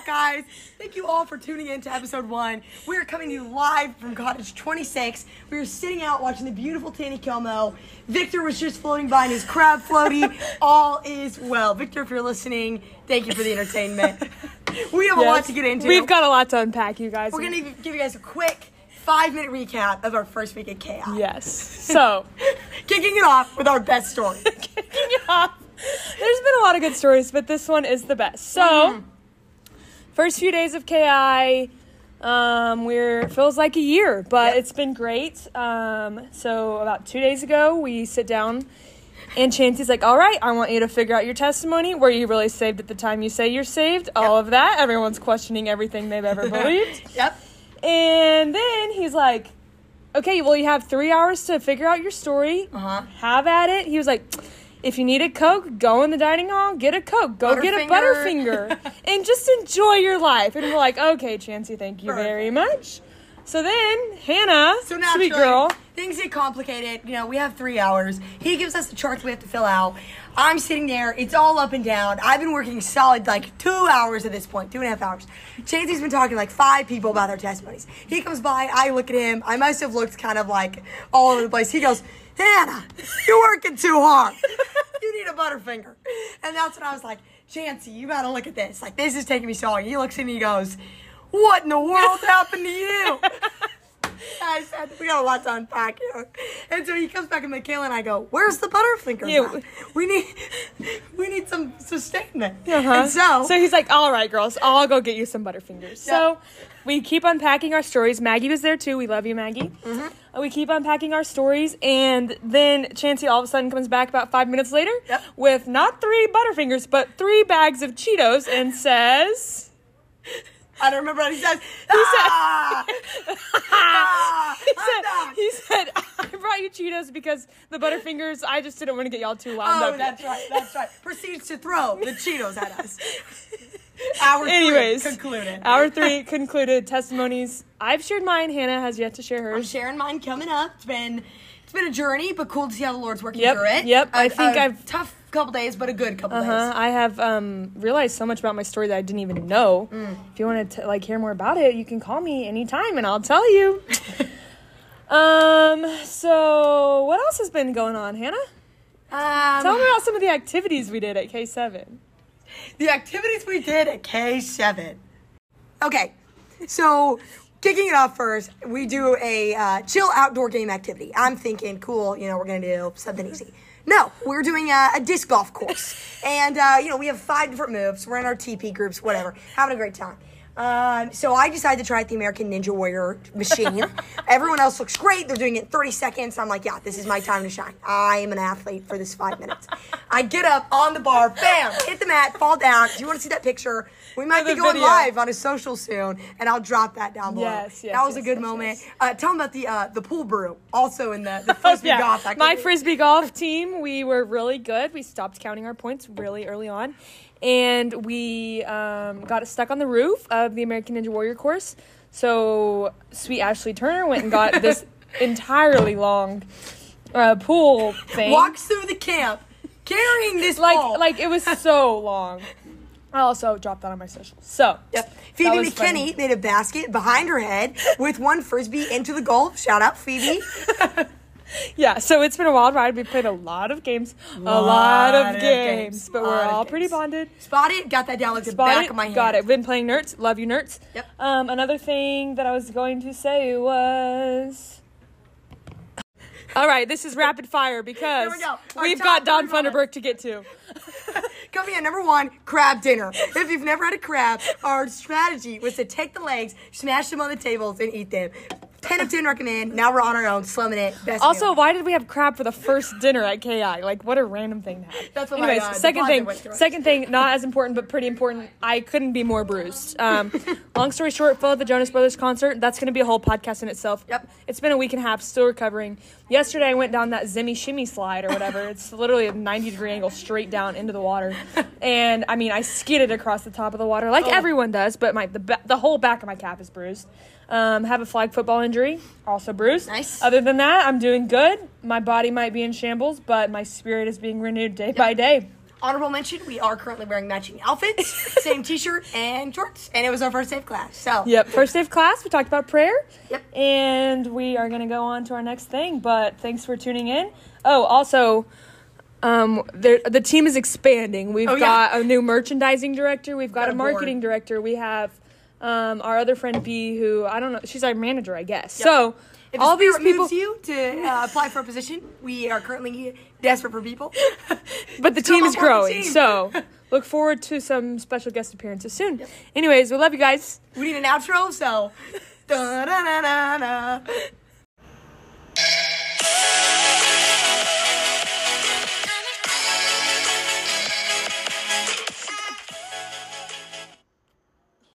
Guys. Thank you all for tuning in to episode one. We are coming to you live from Cottage 26. We are sitting out watching the beautiful Taneycomo. Victor was just floating by in his crab floaty. all is well. Victor, if you're listening, thank you for the entertainment. We have a lot to get into. We've got a lot to unpack, you guys. We're going to give you guys a quick five minute recap of our first week at KI. Yes. So, Kicking it off with our best story. kicking it off. There's been a lot of good stories, but this one is the best. So, Mm-hmm. First few days of KI, um, we're feels like a year, but it's been great. Um, so about two days ago, we sit down, and Chancey's like, "All right, I want you to figure out your testimony. Were you really saved at the time you say you're saved? All of that. Everyone's questioning everything they've ever believed." Yep. And then he's like, okay, well, you have three hours to figure out your story. Uh-huh. Have at it. He was like, if you need a Coke, go in the dining hall, get a Coke, go get a Butterfinger. Butterfinger, and just enjoy your life. And we're like, okay, Chancey, thank you very much. So then, Hannah, So naturally, sweet girl, things get complicated. You know, we have three hours. He gives us the charts we have to fill out. I'm sitting there. It's all up and down. I've been working solid like two hours at this point, two and a half hours. Chancey's been talking to like five people about their testimonies. He comes by. I look at him. I must have looked kind of like all over the place. He goes, Hannah, you're working too hard. you need a Butterfinger. And that's when I was like, Chancey, you got to look at this. Like, this is taking me so long. He looks at me and he goes, What in the world happened to you? I we got a lot to unpack here. And so he comes back and Michaela and I go, where's the Butterfinger? Yeah. We need, we need some sustainment. Uh-huh. And so, so he's like, all right, girls, I'll go get you some Butterfingers. So we keep unpacking our stories. Maggie was there too. We love you, Maggie. Mm-hmm. We keep unpacking our stories, and then Chancey all of a sudden comes back about five minutes later Yep. with not three Butterfingers, but three bags of Cheetos and says, I don't remember what he says. Ah! Ah! he said, back. he said, I brought you Cheetos because the Butterfingers, I just didn't want to get y'all too wound Oh, up. that's right. That's right. Proceeds to throw the Cheetos at us. Hour three Anyways, concluded. Hour three concluded. Testimonies. I've shared mine. Hannah has yet to share I'm hers. sharing mine coming up. It's been it's been a journey, but cool to see how the Lord's working Yep, through it. yep. A- I think I've tough couple days, but a good couple Uh-huh. days. I have um, realized so much about my story that I didn't even know. Mm. If you want to like hear more about it, you can call me anytime and I'll tell you. um. So what else has been going on, Hannah? Um, Tell me about some of the activities we did at K seven. the activities we did at K7. Okay, so kicking it off first, we do a uh, chill outdoor game activity. I'm thinking, cool, you know, we're gonna do something easy. No, we're doing a, a disc golf course, and uh, you know we have five different moves. We're in our TP groups, whatever, having a great time. Um, so I decided to try out the American Ninja Warrior machine. Everyone else looks great. They're doing it in 30 seconds. I'm like, yeah, this is my time to shine. I am an athlete for this five minutes. I get up on the bar, bam, hit the mat, fall down. Do you want to see that picture? We might be going video. live on a social soon, and I'll drop that down below. Yes, yes, that was yes, a good yes, moment. yes. Uh, tell them about the uh, the pool brew, also in the the frisbee golf. My frisbee golf team, we were really good. We stopped counting our points really early on, and we um, got stuck on the roof of the American Ninja Warrior course. So sweet Ashley Turner went and got this entirely long uh, pool thing. walks through the camp carrying this like ball. like it was so long. I also dropped that on my socials. So Yep. Phoebe McKinney funny. made a basket behind her head with one frisbee into the goal. Shout out Phoebe. yeah, so it's been a wild ride. We played a lot of games, a lot Lot of games, games, but we're all pretty bonded. Spot it. Got that down like the back it, of my hand. Got it. Been playing Nerds. Love you, Nerds. Yep. Um, another thing that I was going to say was. All right, this is rapid fire because we we've got Don. Funderburg to get to. Coming in number one, crab dinner. If you've never had a crab, our strategy was to take the legs, smash them on the tables, and eat them. 10 of 10 recommend. Now we're on our own, slumming it. Best Also, meal. why did we have crab for the first dinner at KI? Like, what a random thing to have. That's what my, Anyways, uh, second thing, second thing, not as important but pretty important. I couldn't be more bruised. Um, long story short, fell at the Jonas Brothers concert. That's going to be a whole podcast in itself. Yep. It's been a week and a half, still recovering. Yesterday, I went down that Zimmy Shimmy slide or whatever. it's literally a 90 degree angle straight down into the water, and I mean, I skidded across the top of the water like everyone does, but my the the whole back of my cap is bruised. Um, have a flag football injury, also bruised. Nice. Other than that, I'm doing good. My body might be in shambles, but my spirit is being renewed day by day. honorable mention, we are currently wearing matching outfits, same t-shirt and shorts, and it was our first day of class. So Yep, first day of class, we talked about prayer. Yep. And we are going to go on to our next thing, but thanks for tuning in. Oh, also, um, the team is expanding. We've Oh, yeah. got a new merchandising director, we've got, Got a a board. marketing director, we have um, our other friend B, who I don't know, she's our manager, I guess. So, if all these people, moves you to uh, apply for a position, we are currently desperate for people. but the team is growing. team. So, look forward to some special guest appearances soon. Anyways, we love you guys. We need an outro, so.